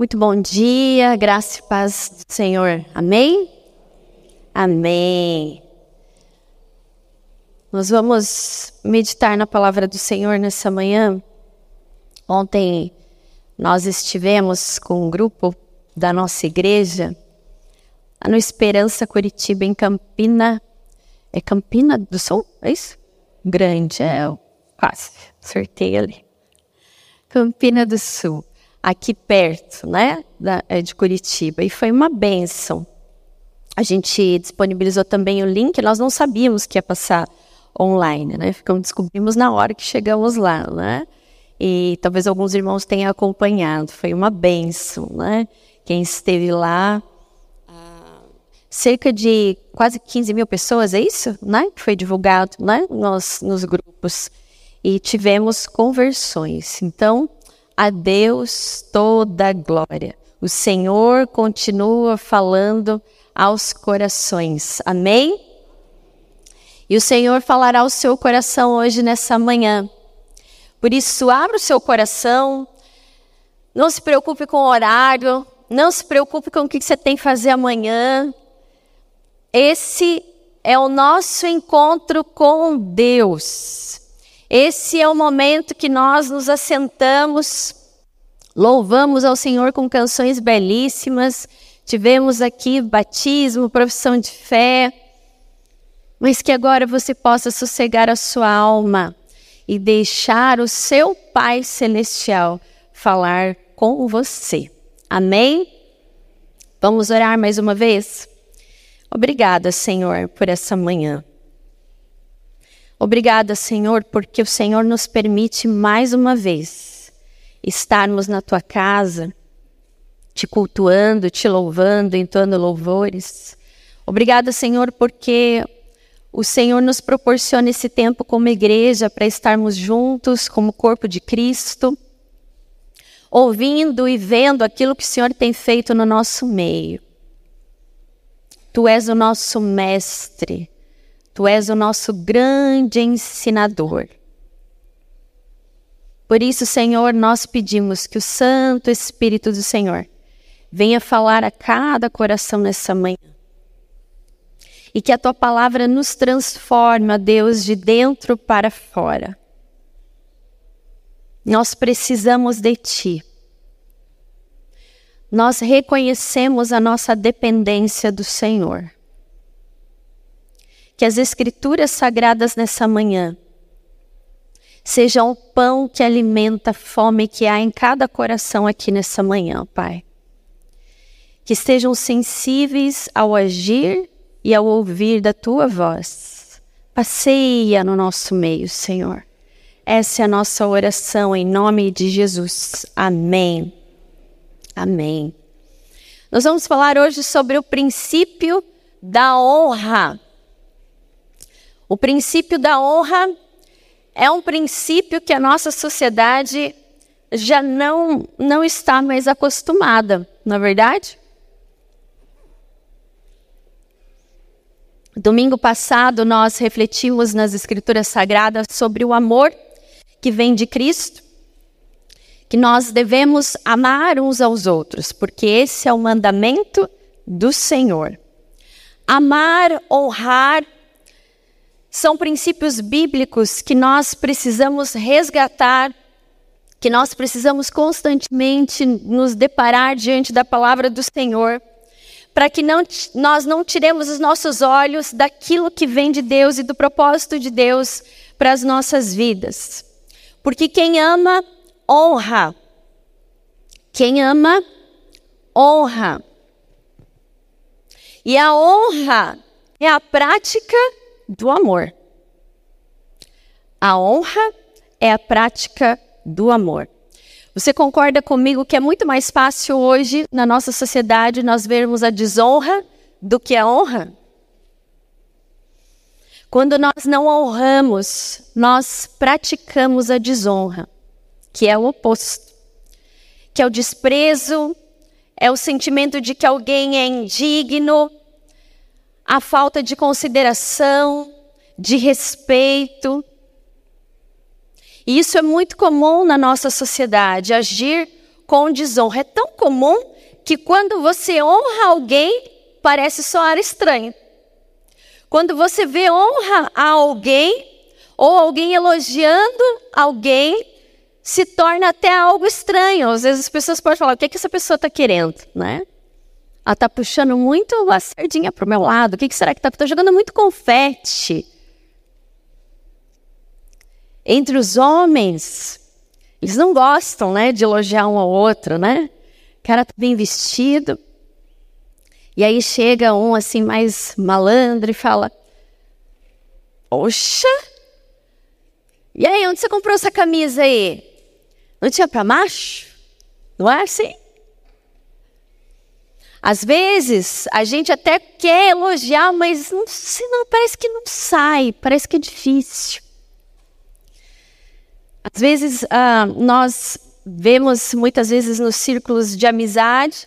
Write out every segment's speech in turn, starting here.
Muito bom dia, graça e paz do Senhor. Amém? Amém. Nós vamos meditar na palavra do Senhor nessa manhã. Ontem nós estivemos com um grupo da nossa igreja no Esperança Curitiba, em Campina. É Campina do Sul? É isso? Grande, é quase. Acertei ali. Campina do Sul aqui perto, né, da, é, de Curitiba, e foi uma benção. A gente disponibilizou também o link, nós não sabíamos que ia passar online, né, ficamos, descobrimos na hora que chegamos lá, né, e talvez alguns irmãos tenham acompanhado, foi uma benção, né, quem esteve lá, ah, cerca de quase 15 mil pessoas, é isso, né, que foi divulgado, né, nos, nos grupos, e tivemos conversões, então, a Deus toda a glória. O Senhor continua falando aos corações. Amém? E o Senhor falará ao seu coração hoje nessa manhã. Por isso, abra o seu coração. Não se preocupe com o horário. Não se preocupe com o que você tem que fazer amanhã. Esse é o nosso encontro com Deus. Esse é o momento que nós nos assentamos, louvamos ao Senhor com canções belíssimas, tivemos aqui batismo, profissão de fé, mas que agora você possa sossegar a sua alma e deixar o seu Pai Celestial falar com você. Amém? Vamos orar mais uma vez? Obrigada, Senhor, por essa manhã. Obrigada, Senhor, porque o Senhor nos permite mais uma vez estarmos na tua casa, te cultuando, te louvando, entoando louvores. Obrigada, Senhor, porque o Senhor nos proporciona esse tempo como igreja para estarmos juntos como corpo de Cristo, ouvindo e vendo aquilo que o Senhor tem feito no nosso meio. Tu és o nosso mestre. Tu és o nosso grande ensinador. Por isso, Senhor, nós pedimos que o Santo Espírito do Senhor venha falar a cada coração nessa manhã. E que a tua palavra nos transforme, ó Deus, de dentro para fora. Nós precisamos de ti. Nós reconhecemos a nossa dependência do Senhor que as escrituras sagradas nessa manhã sejam o pão que alimenta a fome que há em cada coração aqui nessa manhã, Pai. Que estejam sensíveis ao agir e ao ouvir da tua voz. Passeia no nosso meio, Senhor. Essa é a nossa oração em nome de Jesus. Amém. Amém. Nós vamos falar hoje sobre o princípio da honra. O princípio da honra é um princípio que a nossa sociedade já não, não está mais acostumada, não é verdade? Domingo passado, nós refletimos nas Escrituras Sagradas sobre o amor que vem de Cristo, que nós devemos amar uns aos outros, porque esse é o mandamento do Senhor. Amar, honrar são princípios bíblicos que nós precisamos resgatar, que nós precisamos constantemente nos deparar diante da palavra do Senhor, para que não, nós não tiremos os nossos olhos daquilo que vem de Deus e do propósito de Deus para as nossas vidas. Porque quem ama, honra. Quem ama, honra. E a honra é a prática do amor. A honra é a prática do amor. Você concorda comigo que é muito mais fácil hoje, na nossa sociedade, nós vermos a desonra do que a honra? Quando nós não honramos, nós praticamos a desonra, que é o oposto, que é o desprezo, é o sentimento de que alguém é indigno, a falta de consideração, de respeito. E isso é muito comum na nossa sociedade, agir com desonra. É tão comum que quando você honra alguém, parece soar estranho. Quando você vê honra a alguém, ou alguém elogiando alguém, se torna até algo estranho. Às vezes as pessoas podem falar: o que, é que essa pessoa está querendo? Né? Ela está puxando muito a sardinha para o meu lado. O que, que será que está? Está jogando muito confete. Entre os homens, eles não gostam né, de elogiar um ao outro, né? O cara está bem vestido. E aí chega um assim mais malandro e fala: Poxa! E aí, onde você comprou essa camisa aí? Não tinha para macho? Não é assim? Às vezes a gente até quer elogiar, mas não, não, parece que não sai, parece que é difícil. Às vezes uh, nós vemos muitas vezes nos círculos de amizade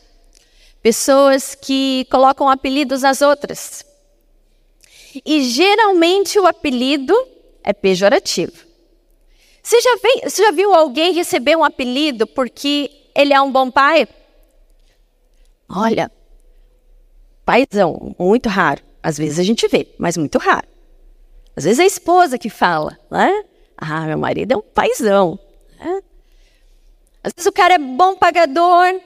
pessoas que colocam apelidos nas outras. E geralmente o apelido é pejorativo. Você já, vem, você já viu alguém receber um apelido porque ele é um bom pai? Olha, paizão, muito raro. Às vezes a gente vê, mas muito raro. Às vezes é a esposa que fala, né? Ah, meu marido é um paizão. Né? Às vezes o cara é bom pagador,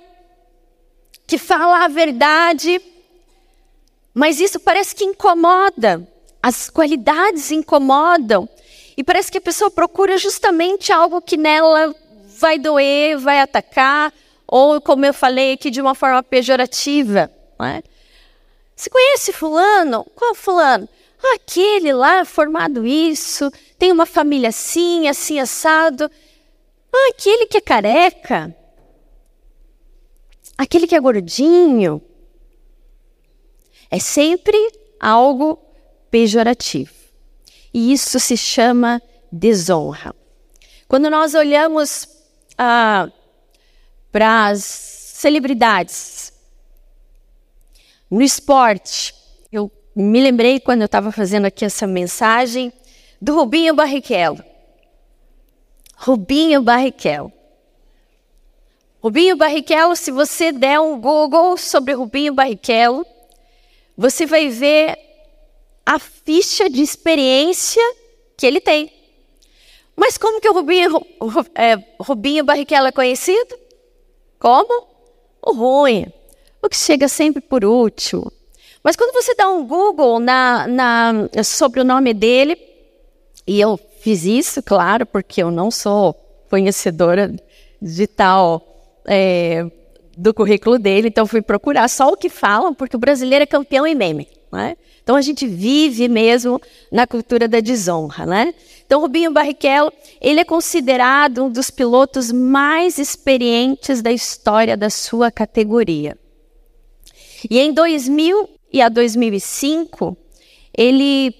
que fala a verdade, mas isso parece que incomoda. As qualidades incomodam. E parece que a pessoa procura justamente algo que nela vai doer, vai atacar, ou, como eu falei aqui, de uma forma pejorativa. Né? Você conhece Fulano? Qual Fulano? Aquele lá, formado isso, tem uma família assim, assim, assado. Aquele que é careca. Aquele que é gordinho. É sempre algo pejorativo. E isso se chama desonra. Quando nós olhamos ah, para as celebridades. No esporte, eu me lembrei quando eu estava fazendo aqui essa mensagem do Rubinho Barrichello. Rubinho Barrichello. Rubinho Barrichello, se você der um Google sobre Rubinho Barrichello, você vai ver a ficha de experiência que ele tem. Mas como que o Rubinho, é, Rubinho Barrichello é conhecido? Como? O ruim, o que chega sempre por último. Mas quando você dá um Google na, na, sobre o nome dele, e eu fiz isso, claro, porque eu não sou conhecedora de tal é, do currículo dele, então fui procurar só o que falam, porque o brasileiro é campeão em meme. Né? Então a gente vive mesmo na cultura da desonra, né? Então Rubinho Barrichello, ele é considerado um dos pilotos mais experientes da história da sua categoria. E em 2000 e a 2005, ele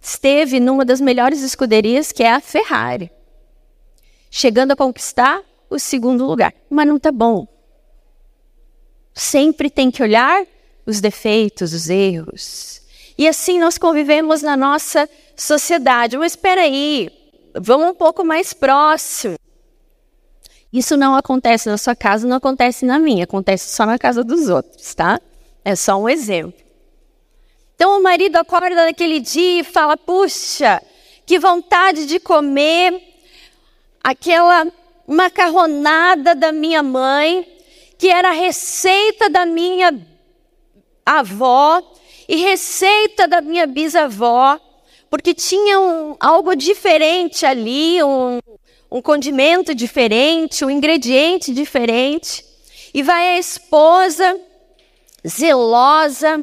esteve numa das melhores escuderias, que é a Ferrari, chegando a conquistar o segundo lugar. Mas não tá bom. Sempre tem que olhar os defeitos, os erros. E assim nós convivemos na nossa sociedade. Mas espera aí, vamos um pouco mais próximo. Isso não acontece na sua casa, não acontece na minha, acontece só na casa dos outros, tá? É só um exemplo. Então o marido acorda naquele dia e fala: Puxa, que vontade de comer aquela macarronada da minha mãe, que era a receita da minha avó e receita da minha bisavó porque tinha um, algo diferente ali, um, um condimento diferente, um ingrediente diferente. E vai a esposa, zelosa,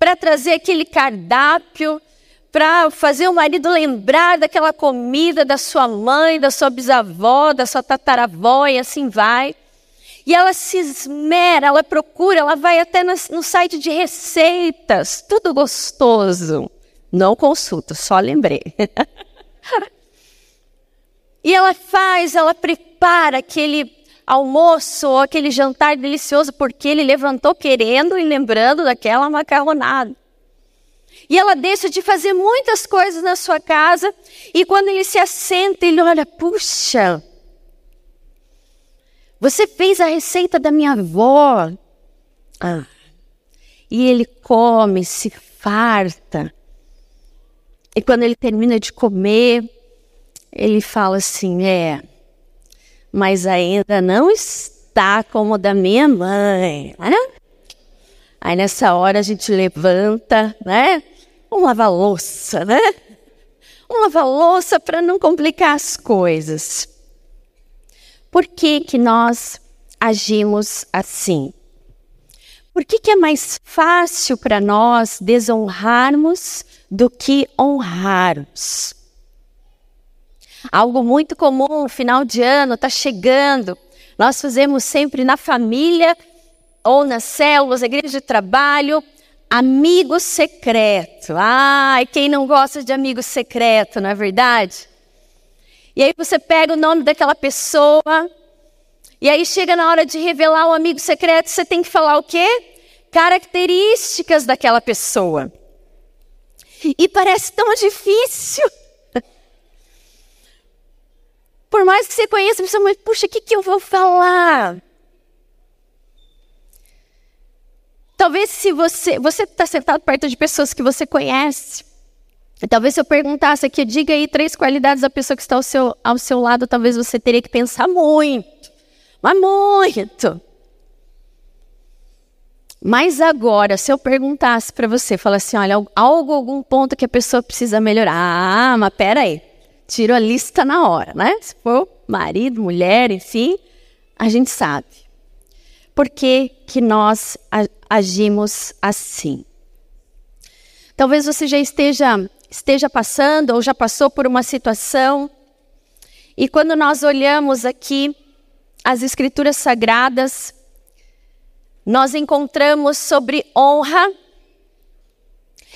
para trazer aquele cardápio, para fazer o marido lembrar daquela comida da sua mãe, da sua bisavó, da sua tataravó, e assim vai. E ela se esmera, ela procura, ela vai até no, site de receitas, tudo gostoso. Não consulto, só lembrei. e ela faz, ela prepara aquele almoço ou aquele jantar delicioso porque ele levantou querendo e lembrando daquela macarronada. E ela deixa de fazer muitas coisas na sua casa e quando ele se assenta, ele olha, puxa, Você fez a receita da minha avó. Ah. E ele come, se farta. E quando ele termina de comer, ele fala assim: É, mas ainda não está como o da minha mãe. Né? Aí nessa hora a gente levanta, né? Um lava-louça, né? Um lava-louça para não complicar as coisas. Por que, que nós agimos assim? Por que, que é mais fácil para nós desonrarmos do que honrarmos? Algo muito comum, final de ano, está chegando. Nós fazemos sempre na família ou nas células, igreja de trabalho, amigo secreto. Ai, quem não gosta de amigo secreto, não é verdade? E aí você pega o nome daquela pessoa, e aí chega na hora de revelar o amigo secreto, você tem que falar o quê? Características daquela pessoa. E parece tão difícil. Por mais que você conheça pessoa, mas puxa, o que, que eu vou falar? Talvez se você você está sentado perto de pessoas que você conhece, talvez se eu perguntasse aqui, diga aí três qualidades da pessoa que está ao seu, ao seu lado, talvez você teria que pensar muito, mas muito. Mas agora, se eu perguntasse para você, falasse assim, olha, algo, algum ponto que a pessoa precisa melhorar. Ah, mas peraí tiro a lista na hora, né? Se for marido, mulher, enfim, a gente sabe. Por que, que nós agimos assim? Talvez você já esteja, esteja passando ou já passou por uma situação, e quando nós olhamos aqui as Escrituras Sagradas, nós encontramos sobre honra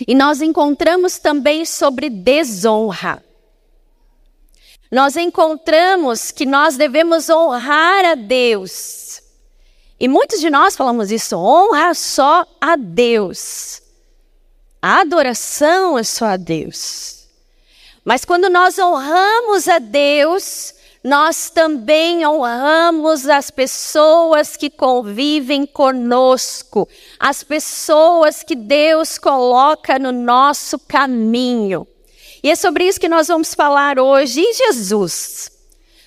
e nós encontramos também sobre desonra nós encontramos que nós devemos honrar a Deus. E muitos de nós falamos isso, honra só a Deus. A adoração é só a Deus. Mas quando nós honramos a Deus, nós também honramos as pessoas que convivem conosco, as pessoas que Deus coloca no nosso caminho. E é sobre isso que nós vamos falar hoje. E Jesus?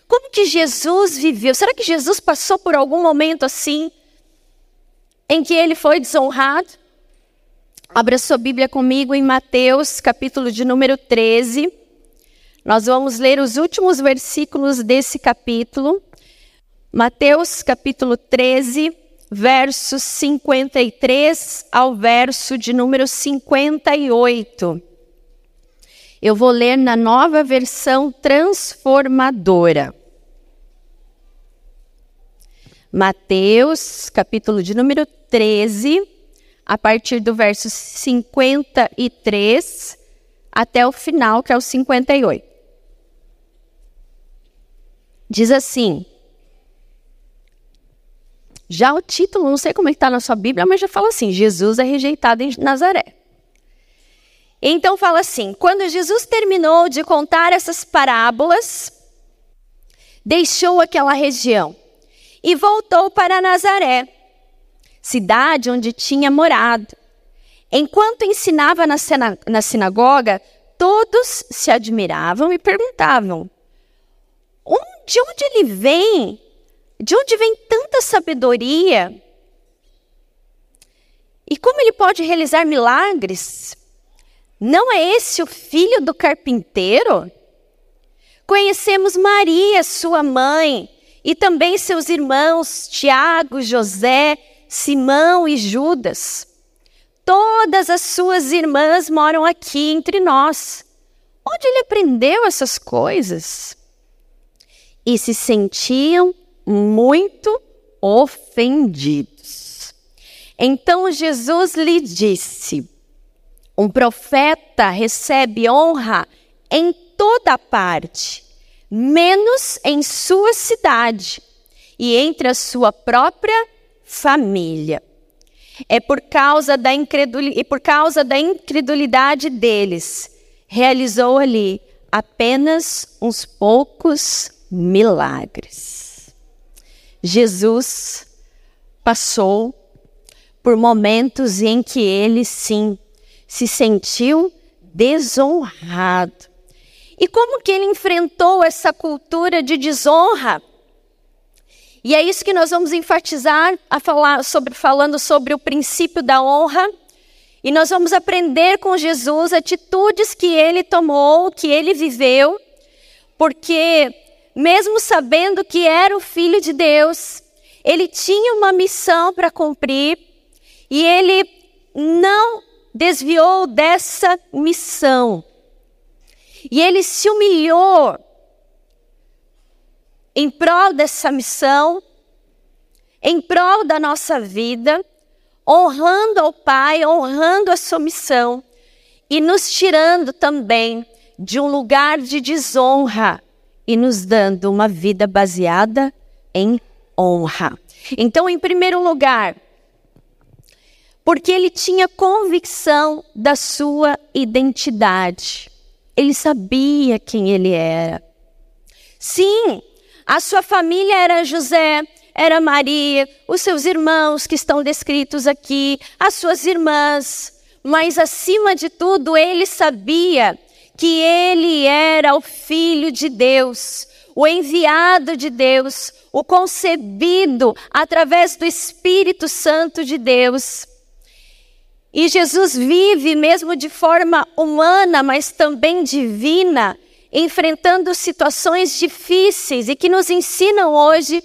Como que Jesus viveu? Será que Jesus passou por algum momento assim em que ele foi desonrado? Abra sua Bíblia comigo em Mateus, capítulo de número 13. Nós vamos ler os últimos versículos desse capítulo. Mateus, capítulo 13, versos 53 ao verso de número 58. Eu vou ler na nova versão transformadora. Mateus, capítulo de número 13, a partir do verso 53 até o final, que é o 58. Diz assim: já o título, não sei como é está na sua Bíblia, mas já fala assim: Jesus é rejeitado em Nazaré. Então fala assim: quando Jesus terminou de contar essas parábolas, deixou aquela região e voltou para Nazaré, cidade onde tinha morado. Enquanto ensinava na, na sinagoga, todos se admiravam e perguntavam: de onde ele vem? De onde vem tanta sabedoria? E como ele pode realizar milagres? Não é esse o filho do carpinteiro? Conhecemos Maria, sua mãe, e também seus irmãos Tiago, José, Simão e Judas. Todas as suas irmãs moram aqui entre nós. Onde ele aprendeu essas coisas? E se sentiam muito ofendidos. Então Jesus lhe disse: um profeta recebe honra em toda parte, menos em sua cidade e entre a sua própria família. É por causa da incredulidade, e por causa da incredulidade deles, realizou ali apenas uns poucos milagres. Jesus passou por momentos em que ele sim se sentiu desonrado. E como que ele enfrentou essa cultura de desonra? E é isso que nós vamos enfatizar a falar sobre, falando sobre o princípio da honra. E nós vamos aprender com Jesus atitudes que ele tomou, que ele viveu, porque mesmo sabendo que era o filho de Deus, ele tinha uma missão para cumprir e ele não desviou dessa missão. E ele se humilhou em prol dessa missão, em prol da nossa vida, honrando ao Pai, honrando a sua missão e nos tirando também de um lugar de desonra e nos dando uma vida baseada em honra. Então, em primeiro lugar, porque ele tinha convicção da sua identidade. Ele sabia quem ele era. Sim, a sua família era José, era Maria, os seus irmãos que estão descritos aqui, as suas irmãs, mas acima de tudo, ele sabia que ele era o filho de Deus, o enviado de Deus, o concebido através do Espírito Santo de Deus. E Jesus vive mesmo de forma humana, mas também divina, enfrentando situações difíceis e que nos ensinam hoje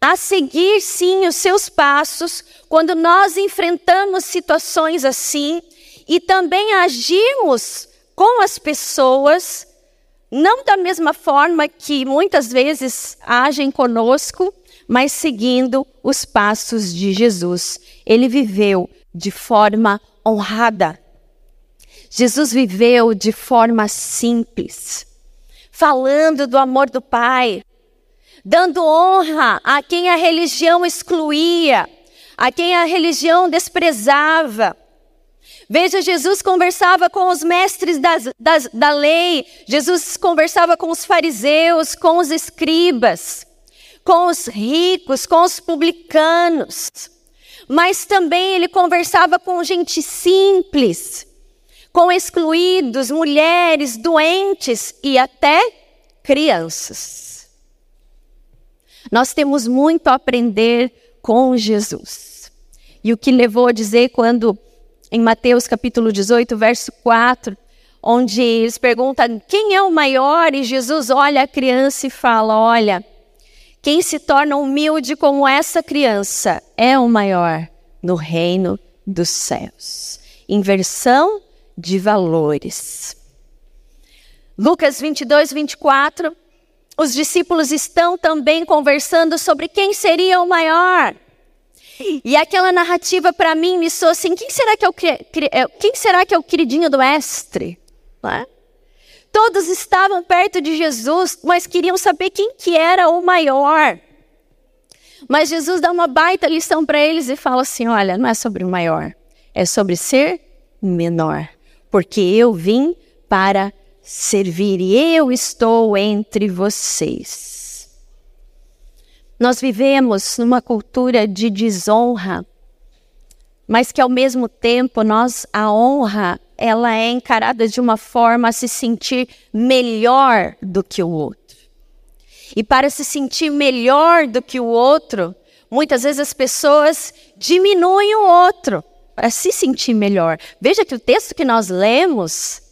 a seguir sim os seus passos quando nós enfrentamos situações assim e também agimos com as pessoas, não da mesma forma que muitas vezes agem conosco, mas seguindo os passos de Jesus. Ele viveu de forma honrada. Jesus viveu de forma simples, falando do amor do Pai, dando honra a quem a religião excluía, a quem a religião desprezava. Veja, Jesus conversava com os mestres das, das, da lei, Jesus conversava com os fariseus, com os escribas, com os ricos, com os publicanos mas também ele conversava com gente simples, com excluídos, mulheres, doentes e até crianças. Nós temos muito a aprender com Jesus. E o que levou a dizer quando, em Mateus capítulo 18, verso 4, onde eles perguntam quem é o maior, e Jesus olha a criança e fala: Olha, quem se torna humilde como essa criança é o maior no reino dos céus. Inversão de valores. Lucas 22, 24. Os discípulos estão também conversando sobre quem seria o maior. E aquela narrativa para mim me soou assim: quem será que é o, é, quem será que é o queridinho do mestre? É? Todos estavam perto de Jesus, mas queriam saber quem que era o maior. Mas Jesus dá uma baita lição para eles e fala assim: olha, não é sobre o maior, é sobre ser menor. Porque eu vim para servir e eu estou entre vocês. Nós vivemos numa cultura de desonra, mas que ao mesmo tempo nós a honra ela é encarada de uma forma a se sentir melhor do que o outro. E para se sentir melhor do que o outro, muitas vezes as pessoas diminuem o outro para se sentir melhor. Veja que o texto que nós lemos,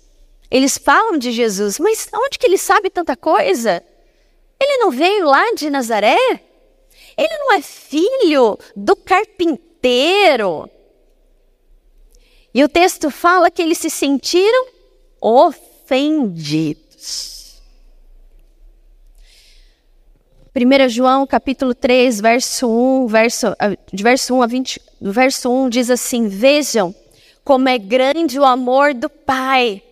eles falam de Jesus, mas onde que ele sabe tanta coisa? Ele não veio lá de Nazaré? Ele não é filho do carpinteiro? E o texto fala que eles se sentiram ofendidos. 1 João capítulo 3, verso 1, verso, ah, de verso 1 a 20, verso 1 diz assim: Vejam como é grande o amor do Pai,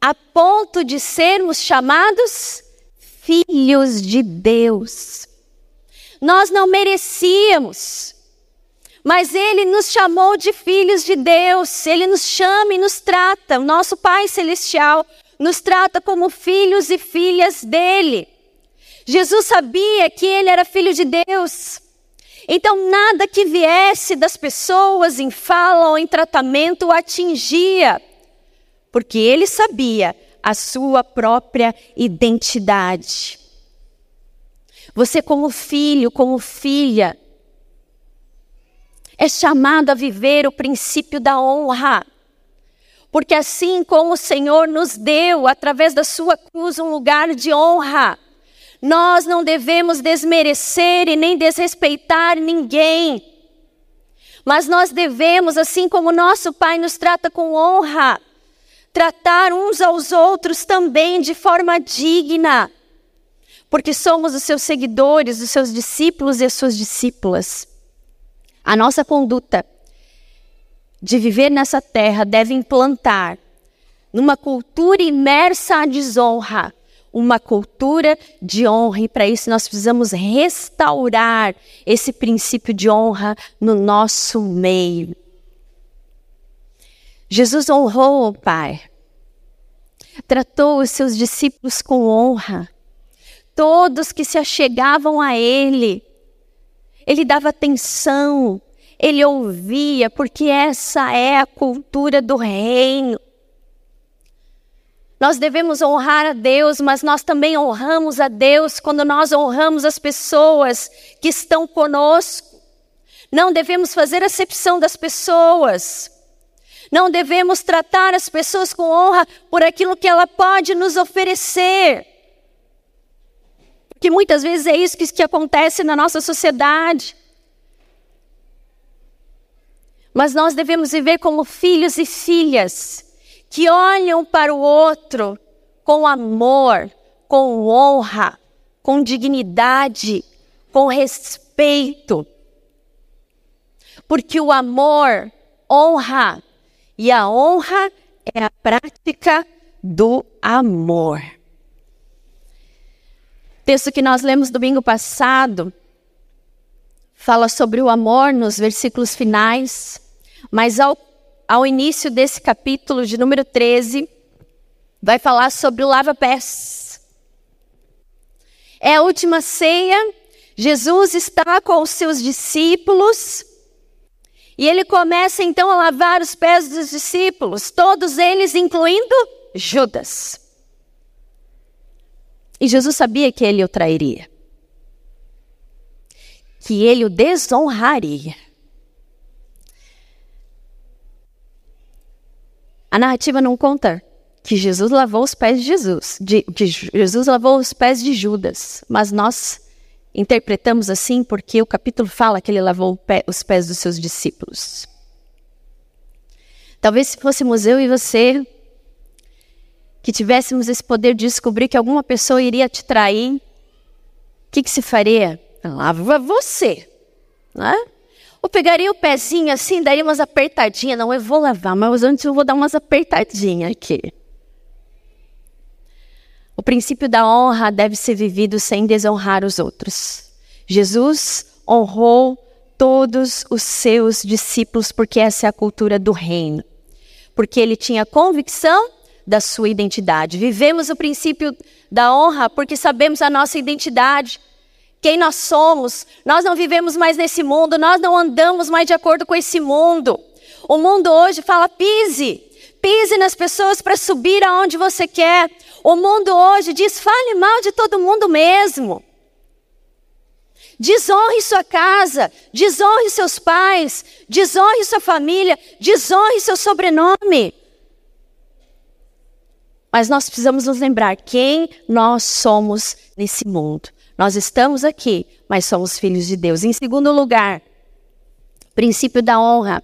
a ponto de sermos chamados filhos de Deus. Nós não merecíamos, mas Ele nos chamou de filhos de Deus, Ele nos chama e nos trata, o nosso Pai Celestial nos trata como filhos e filhas dele. Jesus sabia que ele era filho de Deus. Então, nada que viesse das pessoas em fala ou em tratamento o atingia, porque ele sabia a sua própria identidade. Você, como filho, como filha, é chamado a viver o princípio da honra. Porque assim como o Senhor nos deu, através da sua cruz, um lugar de honra, nós não devemos desmerecer e nem desrespeitar ninguém. Mas nós devemos, assim como nosso Pai nos trata com honra, tratar uns aos outros também de forma digna. Porque somos os seus seguidores, os seus discípulos e as suas discípulas. A nossa conduta de viver nessa terra deve implantar numa cultura imersa à desonra, uma cultura de honra, e para isso nós precisamos restaurar esse princípio de honra no nosso meio. Jesus honrou o Pai, tratou os seus discípulos com honra, todos que se achegavam a Ele, Ele dava atenção, ele ouvia, porque essa é a cultura do reino. Nós devemos honrar a Deus, mas nós também honramos a Deus quando nós honramos as pessoas que estão conosco. Não devemos fazer acepção das pessoas. Não devemos tratar as pessoas com honra por aquilo que ela pode nos oferecer. Porque muitas vezes é isso que, que acontece na nossa sociedade. Mas nós devemos viver como filhos e filhas que olham para o outro com amor, com honra, com dignidade, com respeito. Porque o amor honra e a honra é a prática do amor. O texto que nós lemos domingo passado fala sobre o amor nos versículos finais, mas ao, ao início desse capítulo de número 13, vai falar sobre o lava-pés. É a última ceia, Jesus está com os seus discípulos e ele começa então a lavar os pés dos discípulos, todos eles, incluindo Judas. E Jesus sabia que ele o trairia que ele o desonraria. A narrativa não conta que Jesus lavou os pés de Jesus, de, Jesus lavou os pés de Judas, mas nós interpretamos assim porque o capítulo fala que ele lavou pé, os pés dos seus discípulos. Talvez se fôssemos eu e você que tivéssemos esse poder de descobrir que alguma pessoa iria te trair, o que, que se faria? Lava você, né? Ou pegaria o pezinho assim, daria umas apertadinhas. Não, eu vou lavar, mas antes eu vou dar umas apertadinhas aqui. O princípio da honra deve ser vivido sem desonrar os outros. Jesus honrou todos os seus discípulos porque essa é a cultura do reino. Porque ele tinha convicção da sua identidade. Vivemos o princípio da honra porque sabemos a nossa identidade quem nós somos. Nós não vivemos mais nesse mundo, nós não andamos mais de acordo com esse mundo. O mundo hoje fala pise, pise nas pessoas para subir aonde você quer. O mundo hoje diz fale mal de todo mundo mesmo. Desonre sua casa, desonre seus pais, desonre sua família, desonre seu sobrenome. Mas nós precisamos nos lembrar quem nós somos nesse mundo. Nós estamos aqui, mas somos filhos de Deus. Em segundo lugar, princípio da honra.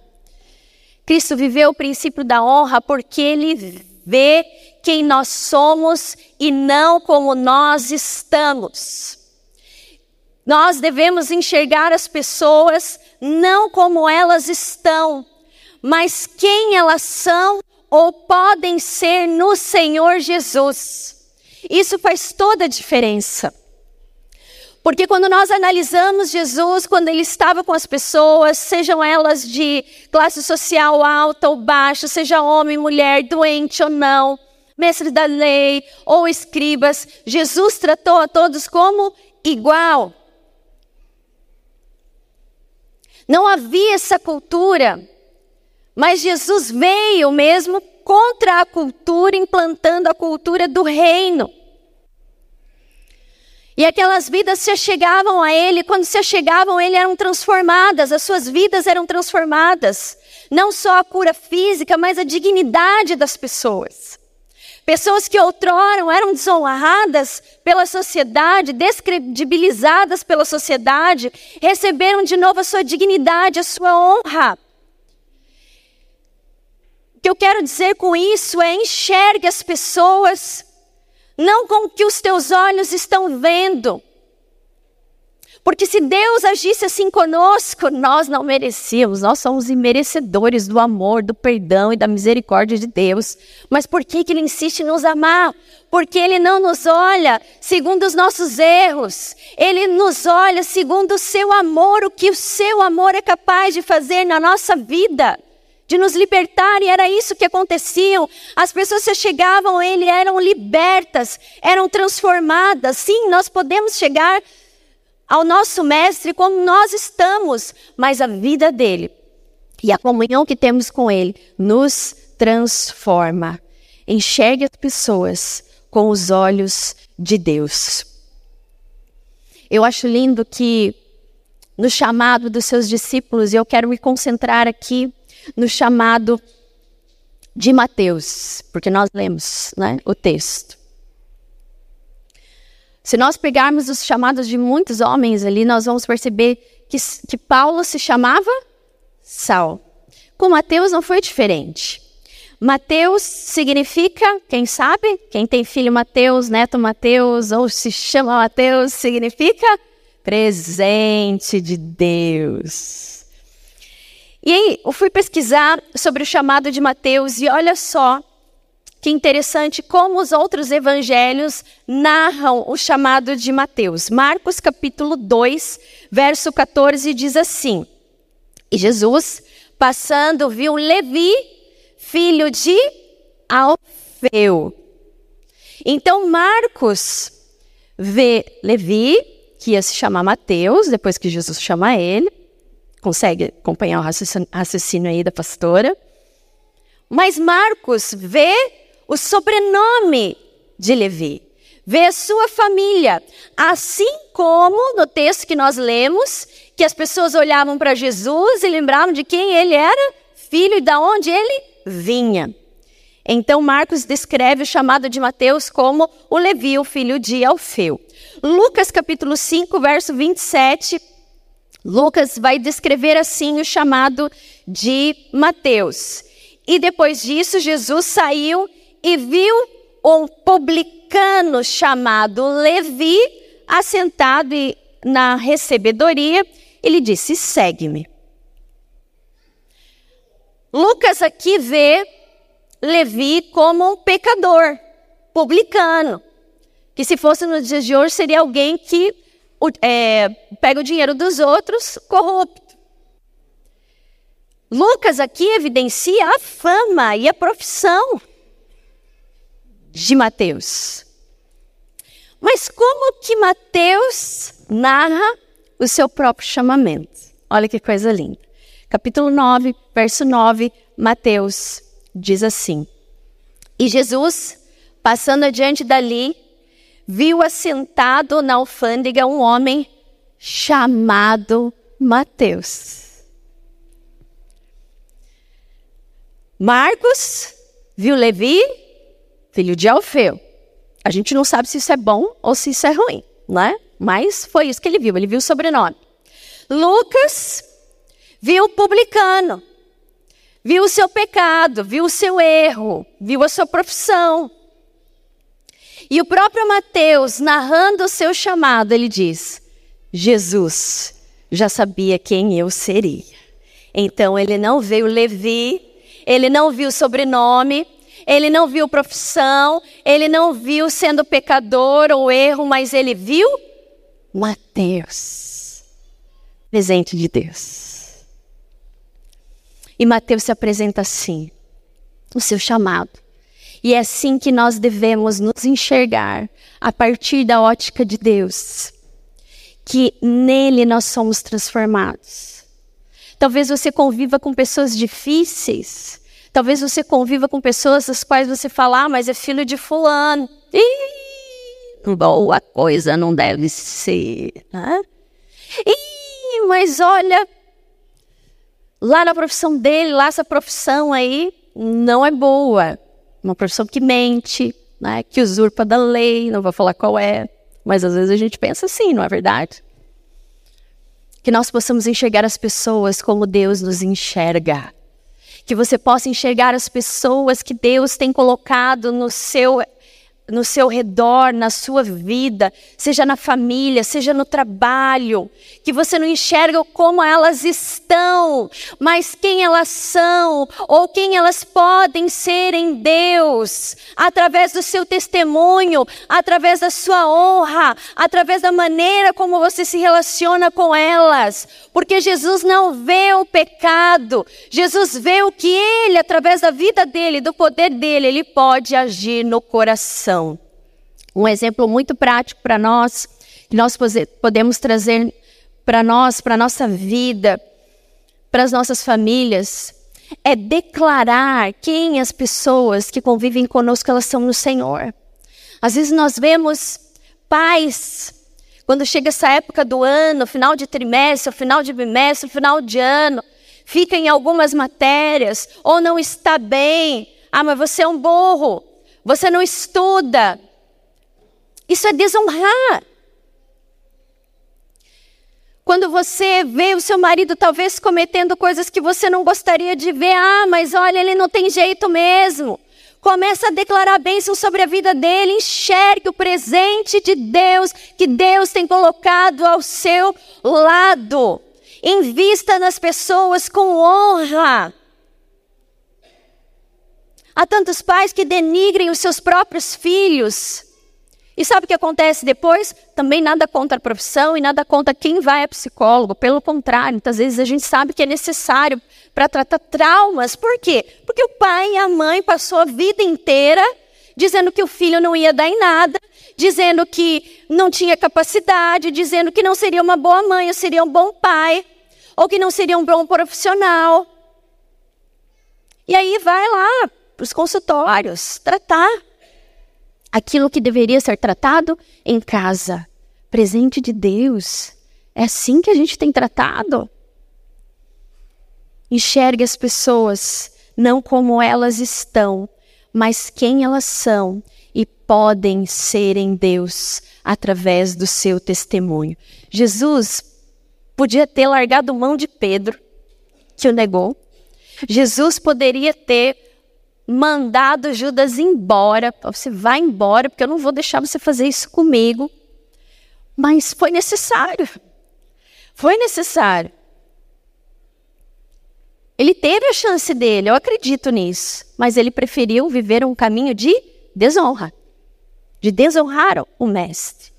Cristo viveu o princípio da honra porque ele vê quem nós somos e não como nós estamos. Nós devemos enxergar as pessoas não como elas estão, mas quem elas são ou podem ser no Senhor Jesus. Isso faz toda a diferença. Porque quando nós analisamos Jesus, quando ele estava com as pessoas, sejam elas de classe social alta ou baixa, seja homem, mulher, doente ou não, mestres da lei ou escribas. Jesus tratou a todos como igual. Não havia essa cultura, mas Jesus veio mesmo contra a cultura, implantando a cultura do reino. E aquelas vidas se achegavam a ele, quando se achegavam a ele eram transformadas, as suas vidas eram transformadas. Não só a cura física, mas a dignidade das pessoas. Pessoas que outrora eram desonradas pela sociedade, descredibilizadas pela sociedade, receberam de novo a sua dignidade, a sua honra. O que eu quero dizer com isso é enxergue as pessoas não com o que os teus olhos estão vendo. Porque se Deus agisse assim conosco, nós não merecíamos, nós somos imerecedores do amor, do perdão e da misericórdia de Deus. Mas por que, que Ele insiste em nos amar? Porque Ele não nos olha segundo os nossos erros, Ele nos olha segundo o seu amor, o que o seu amor é capaz de fazer na nossa vida de nos libertar, e era isso que acontecia. As pessoas se chegavam a Ele, eram libertas, eram transformadas. Sim, nós podemos chegar ao nosso Mestre como nós estamos, mas a vida dele e a comunhão que temos com Ele nos transforma. Enxergue as pessoas com os olhos de Deus. Eu acho lindo que no chamado dos seus discípulos, e eu quero me concentrar aqui no chamado de Mateus, porque nós lemos né, o texto. Se nós pegarmos os chamados de muitos homens ali, nós vamos perceber que, que Paulo se chamava Sal. Com Mateus não foi diferente. Mateus significa, quem sabe? Quem tem filho Mateus, neto Mateus, ou se chama Mateus, significa presente de Deus. E aí, eu fui pesquisar sobre o chamado de Mateus e olha só que interessante como os outros evangelhos narram o chamado de Mateus. Marcos capítulo 2, verso 14 diz assim: E Jesus, passando, viu Levi, filho de Alfeu. Então Marcos vê Levi, que ia se chamar Mateus, depois que Jesus chama ele, consegue acompanhar o raciocínio aí da pastora. Mas Marcos vê o sobrenome de Levi, vê a sua família, assim como no texto que nós lemos, que as pessoas olhavam para Jesus e lembravam de quem ele era, filho e da onde ele vinha. Então Marcos descreve o chamado de Mateus como o Levi, o filho de Alfeu. Lucas capítulo 5, verso 27 Lucas vai descrever assim o chamado de Mateus. E depois disso, Jesus saiu e viu um publicano chamado Levi assentado na recebedoria. Ele disse: Segue-me. Lucas aqui vê Levi como um pecador, publicano, que se fosse nos dias de hoje seria alguém que é, pega o dinheiro dos outros, corrupto. Lucas aqui evidencia a fama e a profissão de Mateus. Mas como que Mateus narra o seu próprio chamamento? Olha que coisa linda. Capítulo 9, verso 9, Mateus diz assim: E Jesus, passando adiante dali, viu assentado na alfândega um homem chamado Mateus. Marcos viu Levi, filho de Alfeu. A gente não sabe se isso é bom ou se isso é ruim, né? Mas foi isso que ele viu, ele viu o sobrenome. Lucas viu o publicano, viu o seu pecado, viu o seu erro, viu a sua profissão, e o próprio Mateus, narrando o seu chamado, ele diz: Jesus já sabia quem eu seria. Então ele não veio Levi, ele não viu sobrenome, ele não viu profissão, ele não viu sendo pecador ou erro, mas ele viu Mateus, presente de Deus. E Mateus se apresenta assim, o seu chamado. E é assim que nós devemos nos enxergar, a partir da ótica de Deus, que nele nós somos transformados. Talvez você conviva com pessoas difíceis, talvez você conviva com pessoas das quais você fala, ah, mas é filho de fulano. Ih, boa coisa não deve ser. Né? Ih, mas olha, lá na profissão dele, lá essa profissão aí não é boa. Uma profissão que mente, né, que usurpa da lei, não vou falar qual é, mas às vezes a gente pensa assim, não é verdade? Que nós possamos enxergar as pessoas como Deus nos enxerga. Que você possa enxergar as pessoas que Deus tem colocado no seu no seu redor, na sua vida, seja na família, seja no trabalho, que você não enxerga como elas estão, mas quem elas são ou quem elas podem ser em Deus, através do seu testemunho, através da sua honra, através da maneira como você se relaciona com elas, porque Jesus não vê o pecado, Jesus vê o que ele, através da vida dele, do poder dele, ele pode agir no coração um exemplo muito prático para nós, que nós podemos trazer para nós, para a nossa vida, para as nossas famílias, é declarar quem as pessoas que convivem conosco elas são no Senhor. Às vezes nós vemos pais, quando chega essa época do ano, final de trimestre, final de bimestre, final de ano, fica em algumas matérias, ou não está bem. Ah, mas você é um burro, você não estuda. Isso é desonrar. Quando você vê o seu marido talvez cometendo coisas que você não gostaria de ver, ah, mas olha, ele não tem jeito mesmo. Começa a declarar bênção sobre a vida dele, enxergue o presente de Deus que Deus tem colocado ao seu lado. Invista nas pessoas com honra. Há tantos pais que denigrem os seus próprios filhos. E sabe o que acontece depois? Também nada contra a profissão e nada contra quem vai a psicólogo. Pelo contrário, muitas vezes a gente sabe que é necessário para tratar traumas. Por quê? Porque o pai e a mãe passou a vida inteira dizendo que o filho não ia dar em nada, dizendo que não tinha capacidade, dizendo que não seria uma boa mãe, ou seria um bom pai, ou que não seria um bom profissional. E aí vai lá para os consultórios, tratar aquilo que deveria ser tratado em casa, presente de Deus. É assim que a gente tem tratado. Enxergue as pessoas não como elas estão, mas quem elas são e podem ser em Deus através do seu testemunho. Jesus podia ter largado mão de Pedro, que o negou. Jesus poderia ter mandado Judas embora. Você vai embora, porque eu não vou deixar você fazer isso comigo. Mas foi necessário. Foi necessário. Ele teve a chance dele, eu acredito nisso. Mas ele preferiu viver um caminho de desonra de desonrar o Mestre.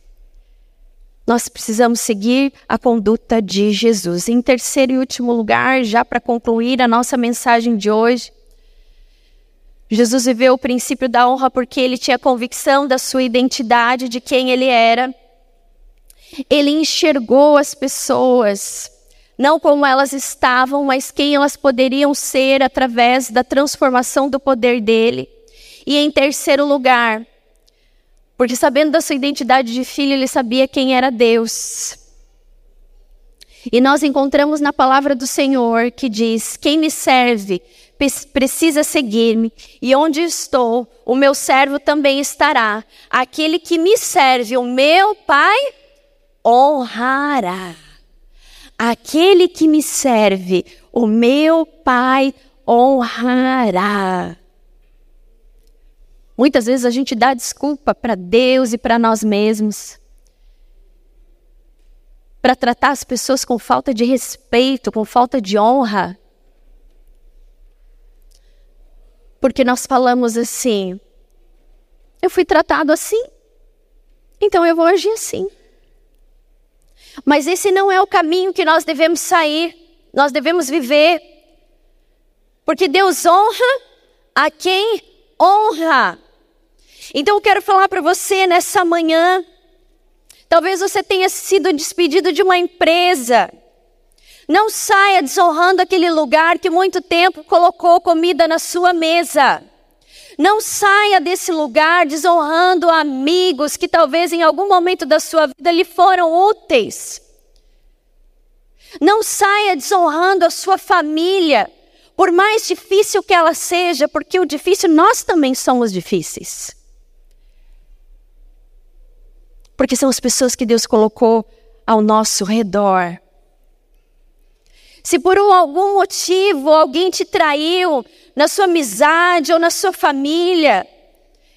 Nós precisamos seguir a conduta de Jesus. Em terceiro e último lugar, já para concluir a nossa mensagem de hoje, Jesus viveu o princípio da honra porque ele tinha convicção da sua identidade, de quem ele era. Ele enxergou as pessoas, não como elas estavam, mas quem elas poderiam ser através da transformação do poder dele. E em terceiro lugar, porque sabendo da sua identidade de filho, ele sabia quem era Deus. E nós encontramos na palavra do Senhor que diz: Quem me serve precisa seguir-me, e onde estou, o meu servo também estará. Aquele que me serve, o meu Pai, honrará. Aquele que me serve, o meu Pai honrará. Muitas vezes a gente dá desculpa para Deus e para nós mesmos. Para tratar as pessoas com falta de respeito, com falta de honra. Porque nós falamos assim: eu fui tratado assim, então eu vou agir assim. Mas esse não é o caminho que nós devemos sair, nós devemos viver. Porque Deus honra a quem honra. Então eu quero falar para você nessa manhã. Talvez você tenha sido despedido de uma empresa. Não saia desonrando aquele lugar que muito tempo colocou comida na sua mesa. Não saia desse lugar desonrando amigos que talvez em algum momento da sua vida lhe foram úteis. Não saia desonrando a sua família, por mais difícil que ela seja, porque o difícil nós também somos difíceis. Porque são as pessoas que Deus colocou ao nosso redor. Se por algum motivo alguém te traiu na sua amizade ou na sua família,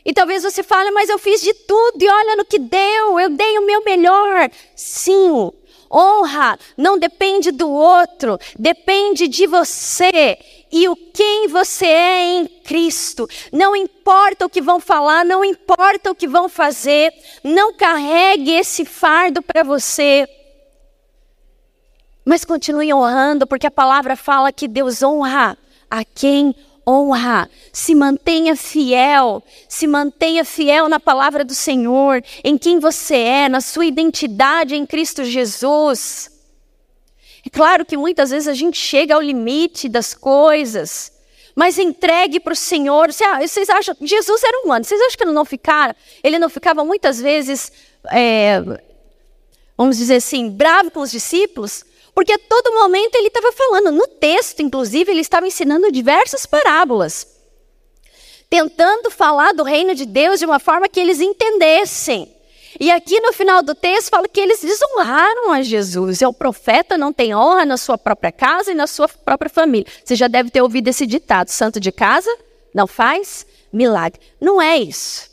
e talvez você fale, mas eu fiz de tudo e olha no que deu, eu dei o meu melhor. Sim, honra não depende do outro, depende de você e o quem você é em Cristo. Não importa o que vão falar, não importa o que vão fazer, não carregue esse fardo para você. Mas continue honrando, porque a palavra fala que Deus honra a quem honra. Se mantenha fiel, se mantenha fiel na palavra do Senhor, em quem você é, na sua identidade em Cristo Jesus. É claro que muitas vezes a gente chega ao limite das coisas, mas entregue para o Senhor. Vocês acham, Jesus era humano, vocês acham que ele não ficava, ele não ficava muitas vezes, é, vamos dizer assim, bravo com os discípulos? Porque a todo momento ele estava falando, no texto, inclusive, ele estava ensinando diversas parábolas, tentando falar do reino de Deus de uma forma que eles entendessem. E aqui no final do texto fala que eles desonraram a Jesus. E o profeta não tem honra na sua própria casa e na sua própria família. Você já deve ter ouvido esse ditado: santo de casa não faz milagre. Não é isso.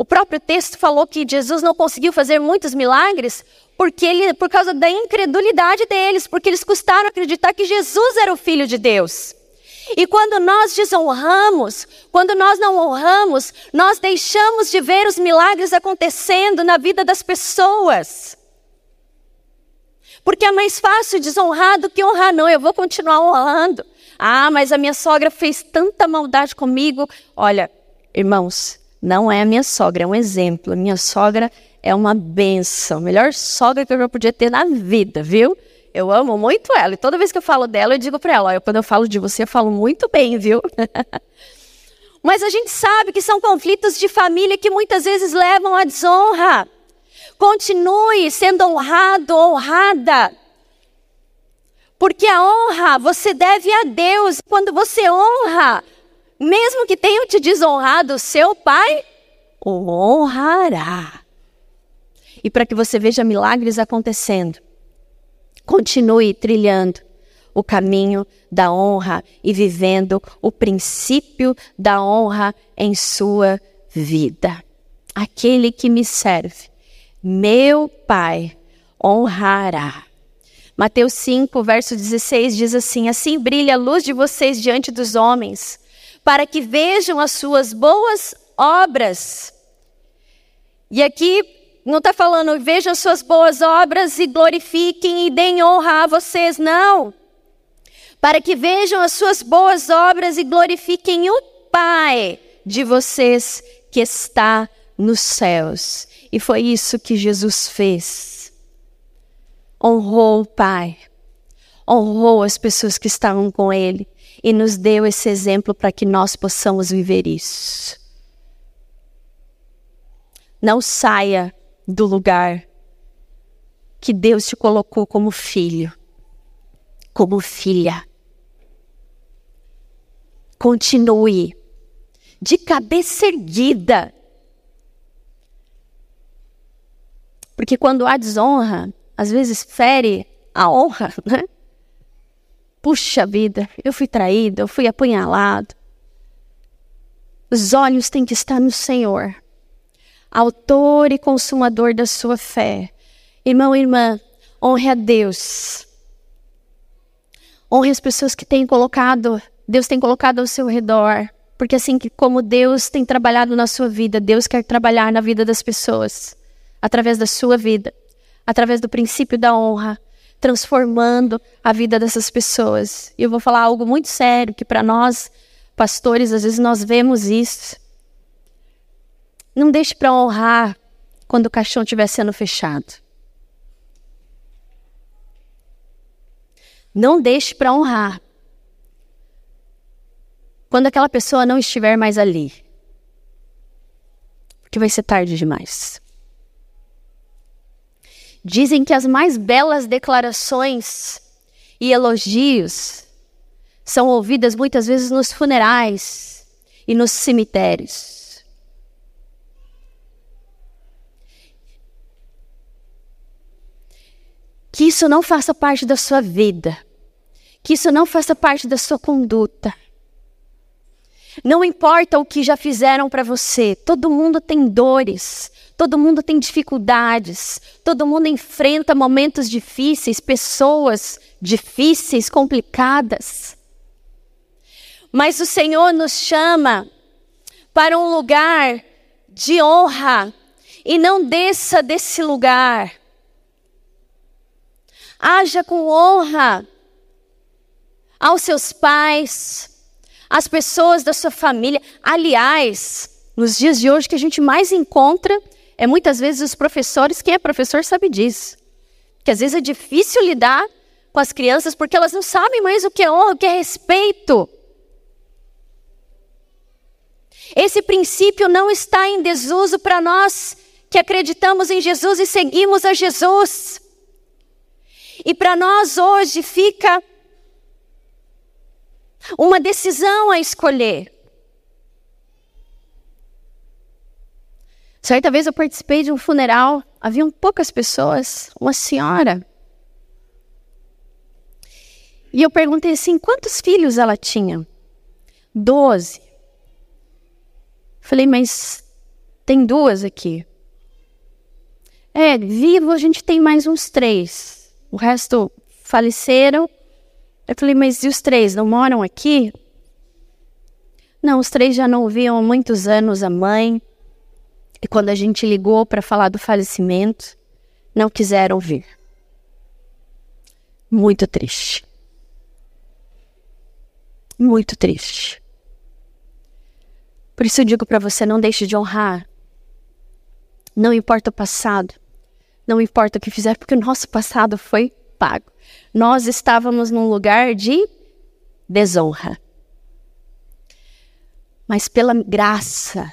O próprio texto falou que Jesus não conseguiu fazer muitos milagres porque ele, por causa da incredulidade deles, porque eles custaram acreditar que Jesus era o Filho de Deus. E quando nós desonramos, quando nós não honramos, nós deixamos de ver os milagres acontecendo na vida das pessoas. Porque é mais fácil desonrar do que honrar. Não, eu vou continuar honrando. Ah, mas a minha sogra fez tanta maldade comigo. Olha, irmãos, não é a minha sogra, é um exemplo. A minha sogra é uma benção. Melhor sogra que eu já podia ter na vida, viu? Eu amo muito ela. E toda vez que eu falo dela, eu digo para ela: olha, quando eu falo de você, eu falo muito bem, viu? Mas a gente sabe que são conflitos de família que muitas vezes levam à desonra. Continue sendo honrado, honrada. Porque a honra você deve a Deus. Quando você honra, mesmo que tenham te desonrado, seu pai o honrará e para que você veja milagres acontecendo. Continue trilhando o caminho da honra e vivendo o princípio da honra em sua vida. Aquele que me serve, meu Pai, honrará. Mateus 5, verso 16 diz assim: Assim brilha a luz de vocês diante dos homens, para que vejam as suas boas obras. E aqui não está falando, vejam suas boas obras e glorifiquem e deem honra a vocês, não. Para que vejam as suas boas obras e glorifiquem o Pai de vocês que está nos céus. E foi isso que Jesus fez. Honrou o Pai, honrou as pessoas que estavam com Ele e nos deu esse exemplo para que nós possamos viver isso. Não saia do lugar que Deus te colocou como filho, como filha. Continue de cabeça erguida. Porque quando há desonra, às vezes fere a honra, né? Puxa vida, eu fui traído, eu fui apunhalado. Os olhos têm que estar no Senhor autor e consumador da sua fé. Irmão e irmã, honre a Deus. Honre as pessoas que colocado, Deus tem colocado ao seu redor. Porque assim como Deus tem trabalhado na sua vida, Deus quer trabalhar na vida das pessoas, através da sua vida, através do princípio da honra, transformando a vida dessas pessoas. E eu vou falar algo muito sério que para nós pastores, às vezes nós vemos isso. Não deixe para honrar quando o caixão estiver sendo fechado. Não deixe para honrar quando aquela pessoa não estiver mais ali. Porque vai ser tarde demais. Dizem que as mais belas declarações e elogios são ouvidas muitas vezes nos funerais e nos cemitérios. Que isso não faça parte da sua vida, que isso não faça parte da sua conduta. Não importa o que já fizeram para você, todo mundo tem dores, todo mundo tem dificuldades, todo mundo enfrenta momentos difíceis, pessoas difíceis, complicadas. Mas o Senhor nos chama para um lugar de honra e não desça desse lugar. Haja com honra aos seus pais, às pessoas da sua família. Aliás, nos dias de hoje que a gente mais encontra é muitas vezes os professores. Quem é professor sabe disso. Que às vezes é difícil lidar com as crianças porque elas não sabem mais o que é honra, o que é respeito. Esse princípio não está em desuso para nós que acreditamos em Jesus e seguimos a Jesus. E para nós hoje fica uma decisão a escolher. Certa vez eu participei de um funeral, haviam poucas pessoas, uma senhora. E eu perguntei assim: quantos filhos ela tinha? Doze. Falei, mas tem duas aqui. É, vivo a gente tem mais uns três. O resto faleceram. Eu falei, mas e os três não moram aqui? Não, os três já não ouviam há muitos anos a mãe. E quando a gente ligou para falar do falecimento, não quiseram vir. Muito triste. Muito triste. Por isso eu digo para você: não deixe de honrar. Não importa o passado, não importa o que fizer, porque o nosso passado foi pago. Nós estávamos num lugar de desonra. Mas pela graça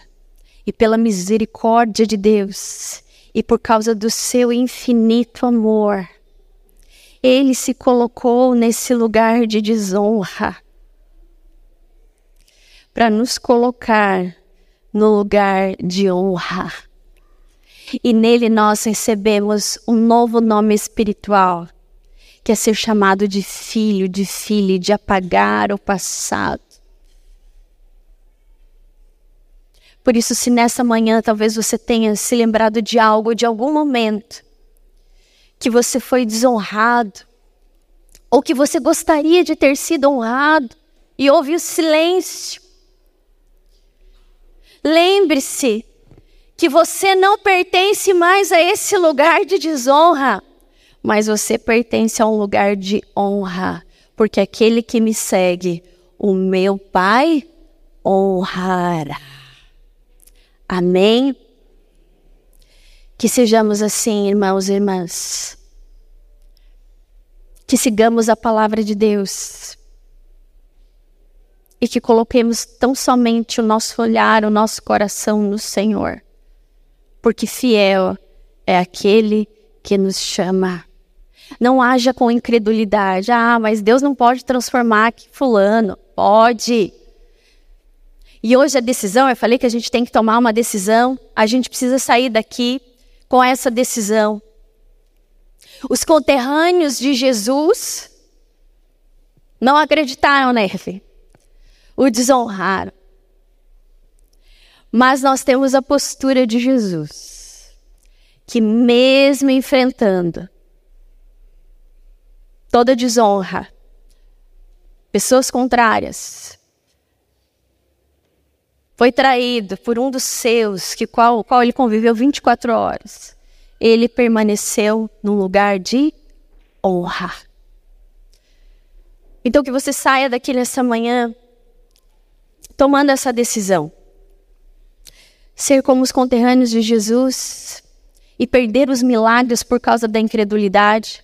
e pela misericórdia de Deus, e por causa do seu infinito amor, ele se colocou nesse lugar de desonra para nos colocar no lugar de honra. E nele nós recebemos um novo nome espiritual, que é ser chamado de filho, de filha, de apagar o passado. Por isso, se nessa manhã talvez você tenha se lembrado de algo, de algum momento, que você foi desonrado, ou que você gostaria de ter sido honrado, e houve o silêncio, Lembre-se que você não pertence mais a esse lugar de desonra, mas você pertence a um lugar de honra, porque aquele que me segue, o meu Pai honrará. Amém? Que sejamos assim, irmãos e irmãs. Que sigamos a palavra de Deus e que coloquemos tão somente o nosso olhar, o nosso coração no Senhor, porque fiel é aquele que nos chama. Não haja com incredulidade. Ah, mas Deus não pode transformar aqui fulano. Pode. E hoje a decisão, eu falei que a gente tem que tomar uma decisão, a gente precisa sair daqui com essa decisão. Os conterrâneos de Jesus não acreditaram nele o desonraram. Mas nós temos a postura de Jesus, que mesmo enfrentando toda desonra, pessoas contrárias, foi traído por um dos seus, que qual, qual ele conviveu 24 horas. Ele permaneceu num lugar de honra. Então que você saia daqui nessa manhã tomando essa decisão. Ser como os conterrâneos de Jesus e perder os milagres por causa da incredulidade,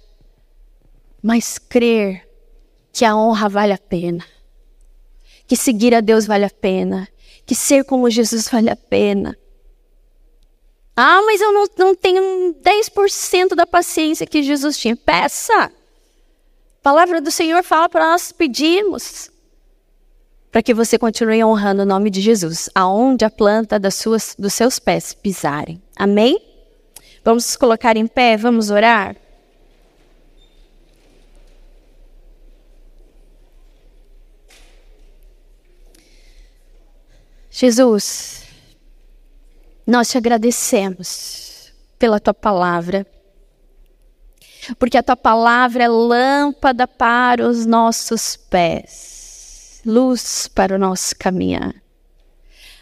mas crer que a honra vale a pena, que seguir a Deus vale a pena, que ser como Jesus vale a pena. Ah, mas eu não, não tenho 10% da paciência que Jesus tinha. Peça! A palavra do Senhor fala para nós pedirmos para que você continue honrando o nome de Jesus, aonde a planta das suas, dos seus pés pisarem. Amém? Vamos nos colocar em pé, vamos orar? Jesus, nós te agradecemos pela tua palavra, porque a tua palavra é lâmpada para os nossos pés luz para o nosso caminhar.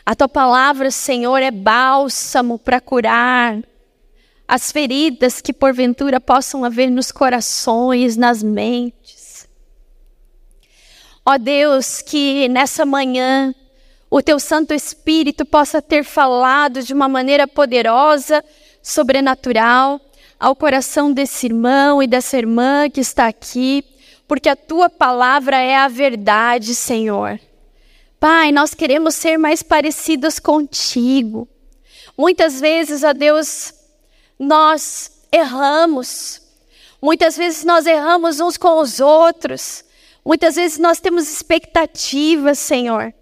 A tua palavra, Senhor, é bálsamo para curar as feridas que porventura possam haver nos corações, nas mentes. Ó Deus, que nessa manhã o teu Santo Espírito possa ter falado de uma maneira poderosa, sobrenatural, ao coração desse irmão e dessa irmã que está aqui porque a tua palavra é a verdade, Senhor. Pai, nós queremos ser mais parecidos contigo. Muitas vezes, ó Deus, nós erramos. Muitas vezes nós erramos uns com os outros. Muitas vezes nós temos expectativas, Senhor.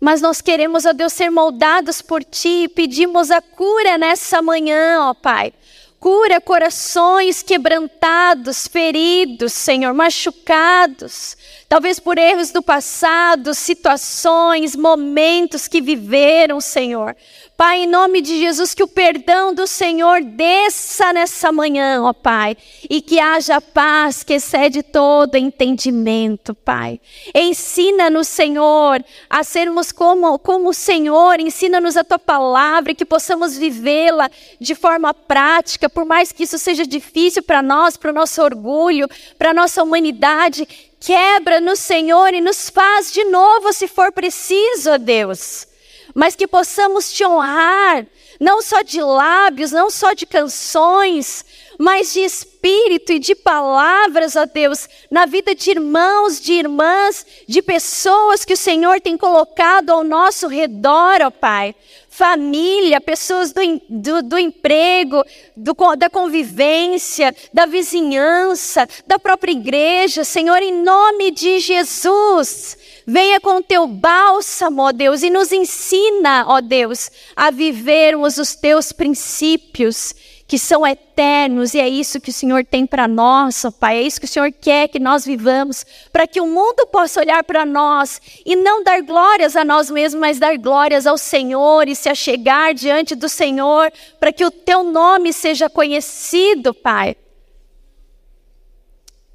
Mas nós queremos, ó Deus, ser moldados por Ti e pedimos a cura nessa manhã, ó Pai. Cura corações quebrantados, feridos, Senhor, machucados, talvez por erros do passado, situações, momentos que viveram, Senhor. Pai, em nome de Jesus, que o perdão do Senhor desça nessa manhã, ó Pai, e que haja paz que excede todo entendimento, Pai. Ensina-nos, Senhor, a sermos como, como o Senhor, ensina-nos a tua palavra e que possamos vivê-la de forma prática, por mais que isso seja difícil para nós, para o nosso orgulho, para a nossa humanidade. Quebra no Senhor e nos faz de novo se for preciso, ó Deus mas que possamos te honrar, não só de lábios, não só de canções, mas de espírito e de palavras, ó Deus, na vida de irmãos, de irmãs, de pessoas que o Senhor tem colocado ao nosso redor, ó Pai. Família, pessoas do, do, do emprego, do, da convivência, da vizinhança, da própria igreja, Senhor, em nome de Jesus. Venha com o teu bálsamo, ó Deus, e nos ensina, ó Deus, a vivermos os teus princípios que são eternos, e é isso que o Senhor tem para nós, ó Pai, é isso que o Senhor quer que nós vivamos, para que o mundo possa olhar para nós e não dar glórias a nós mesmos, mas dar glórias ao Senhor e se achegar diante do Senhor, para que o teu nome seja conhecido, Pai.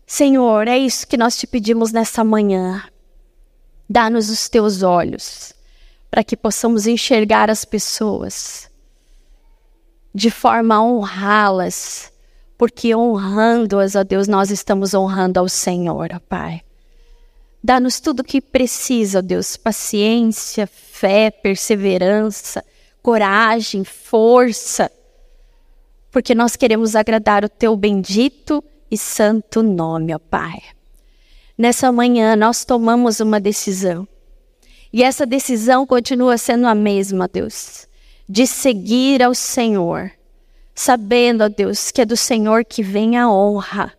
Senhor, é isso que nós te pedimos nessa manhã. Dá-nos os teus olhos, para que possamos enxergar as pessoas de forma a honrá-las, porque honrando-as, ó Deus, nós estamos honrando ao Senhor, ó Pai. Dá-nos tudo o que precisa, ó Deus, paciência, fé, perseverança, coragem, força, porque nós queremos agradar o teu bendito e santo nome, ó Pai. Nessa manhã nós tomamos uma decisão. E essa decisão continua sendo a mesma, Deus de seguir ao Senhor, sabendo, ó Deus, que é do Senhor que vem a honra.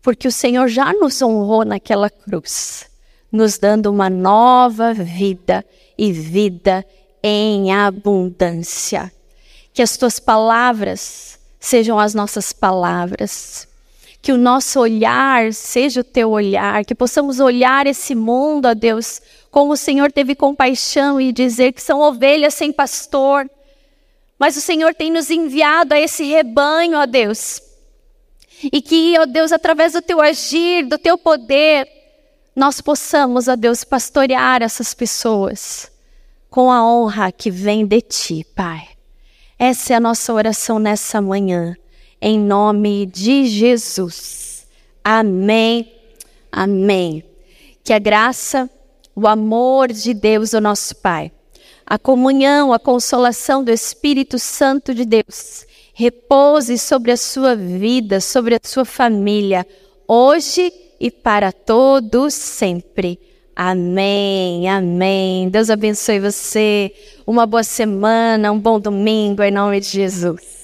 Porque o Senhor já nos honrou naquela cruz, nos dando uma nova vida e vida em abundância. Que as tuas palavras sejam as nossas palavras. Que o nosso olhar seja o teu olhar, que possamos olhar esse mundo, ó Deus, como o Senhor teve compaixão e dizer que são ovelhas sem pastor. Mas o Senhor tem nos enviado a esse rebanho, ó Deus. E que, ó Deus, através do teu agir, do teu poder, nós possamos, ó Deus, pastorear essas pessoas com a honra que vem de ti, Pai. Essa é a nossa oração nessa manhã, em nome de Jesus. Amém. Amém. Que a graça o amor de Deus, o nosso Pai, a comunhão, a consolação do Espírito Santo de Deus repouse sobre a sua vida, sobre a sua família, hoje e para todos sempre. Amém, amém. Deus abençoe você. Uma boa semana, um bom domingo, em nome de Jesus.